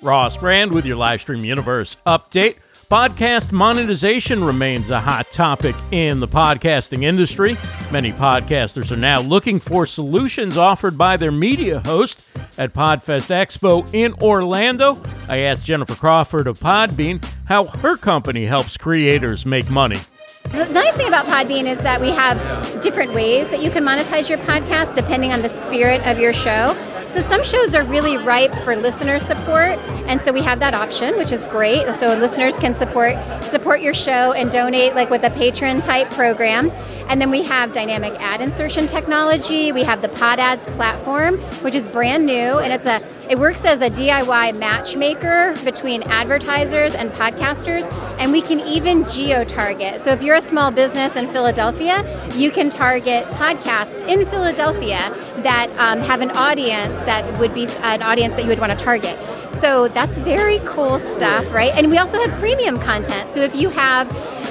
Ross Brand with your Livestream Universe update. Podcast monetization remains a hot topic in the podcasting industry. Many podcasters are now looking for solutions offered by their media host at Podfest Expo in Orlando. I asked Jennifer Crawford of Podbean how her company helps creators make money. The nice thing about Podbean is that we have different ways that you can monetize your podcast depending on the spirit of your show. So some shows are really ripe for listener support, and so we have that option, which is great. So listeners can support support your show and donate like with a patron type program. And then we have dynamic ad insertion technology. We have the Pod Ads platform, which is brand new, and it's a it works as a DIY matchmaker between advertisers and podcasters, and we can even geo target. So if you're a small business in Philadelphia, you can target podcasts in Philadelphia that um, have an audience that would be an audience that you would want to target. So that's very cool stuff, right? And we also have premium content. So if you have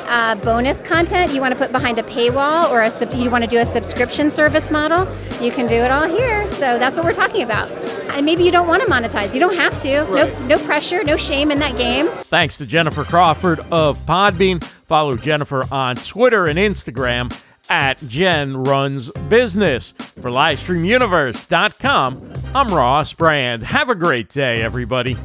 uh, bonus content you want to put behind a paywall or a, you want to do a subscription service model, you can do it all here. So that's what we're talking about. And maybe you don't want to monetize. You don't have to. Right. No, no pressure, no shame in that game. Thanks to Jennifer Crawford of Podbean. Follow Jennifer on Twitter and Instagram at Jen Runs Business. For LivestreamUniverse.com, I'm Ross Brand. Have a great day, everybody.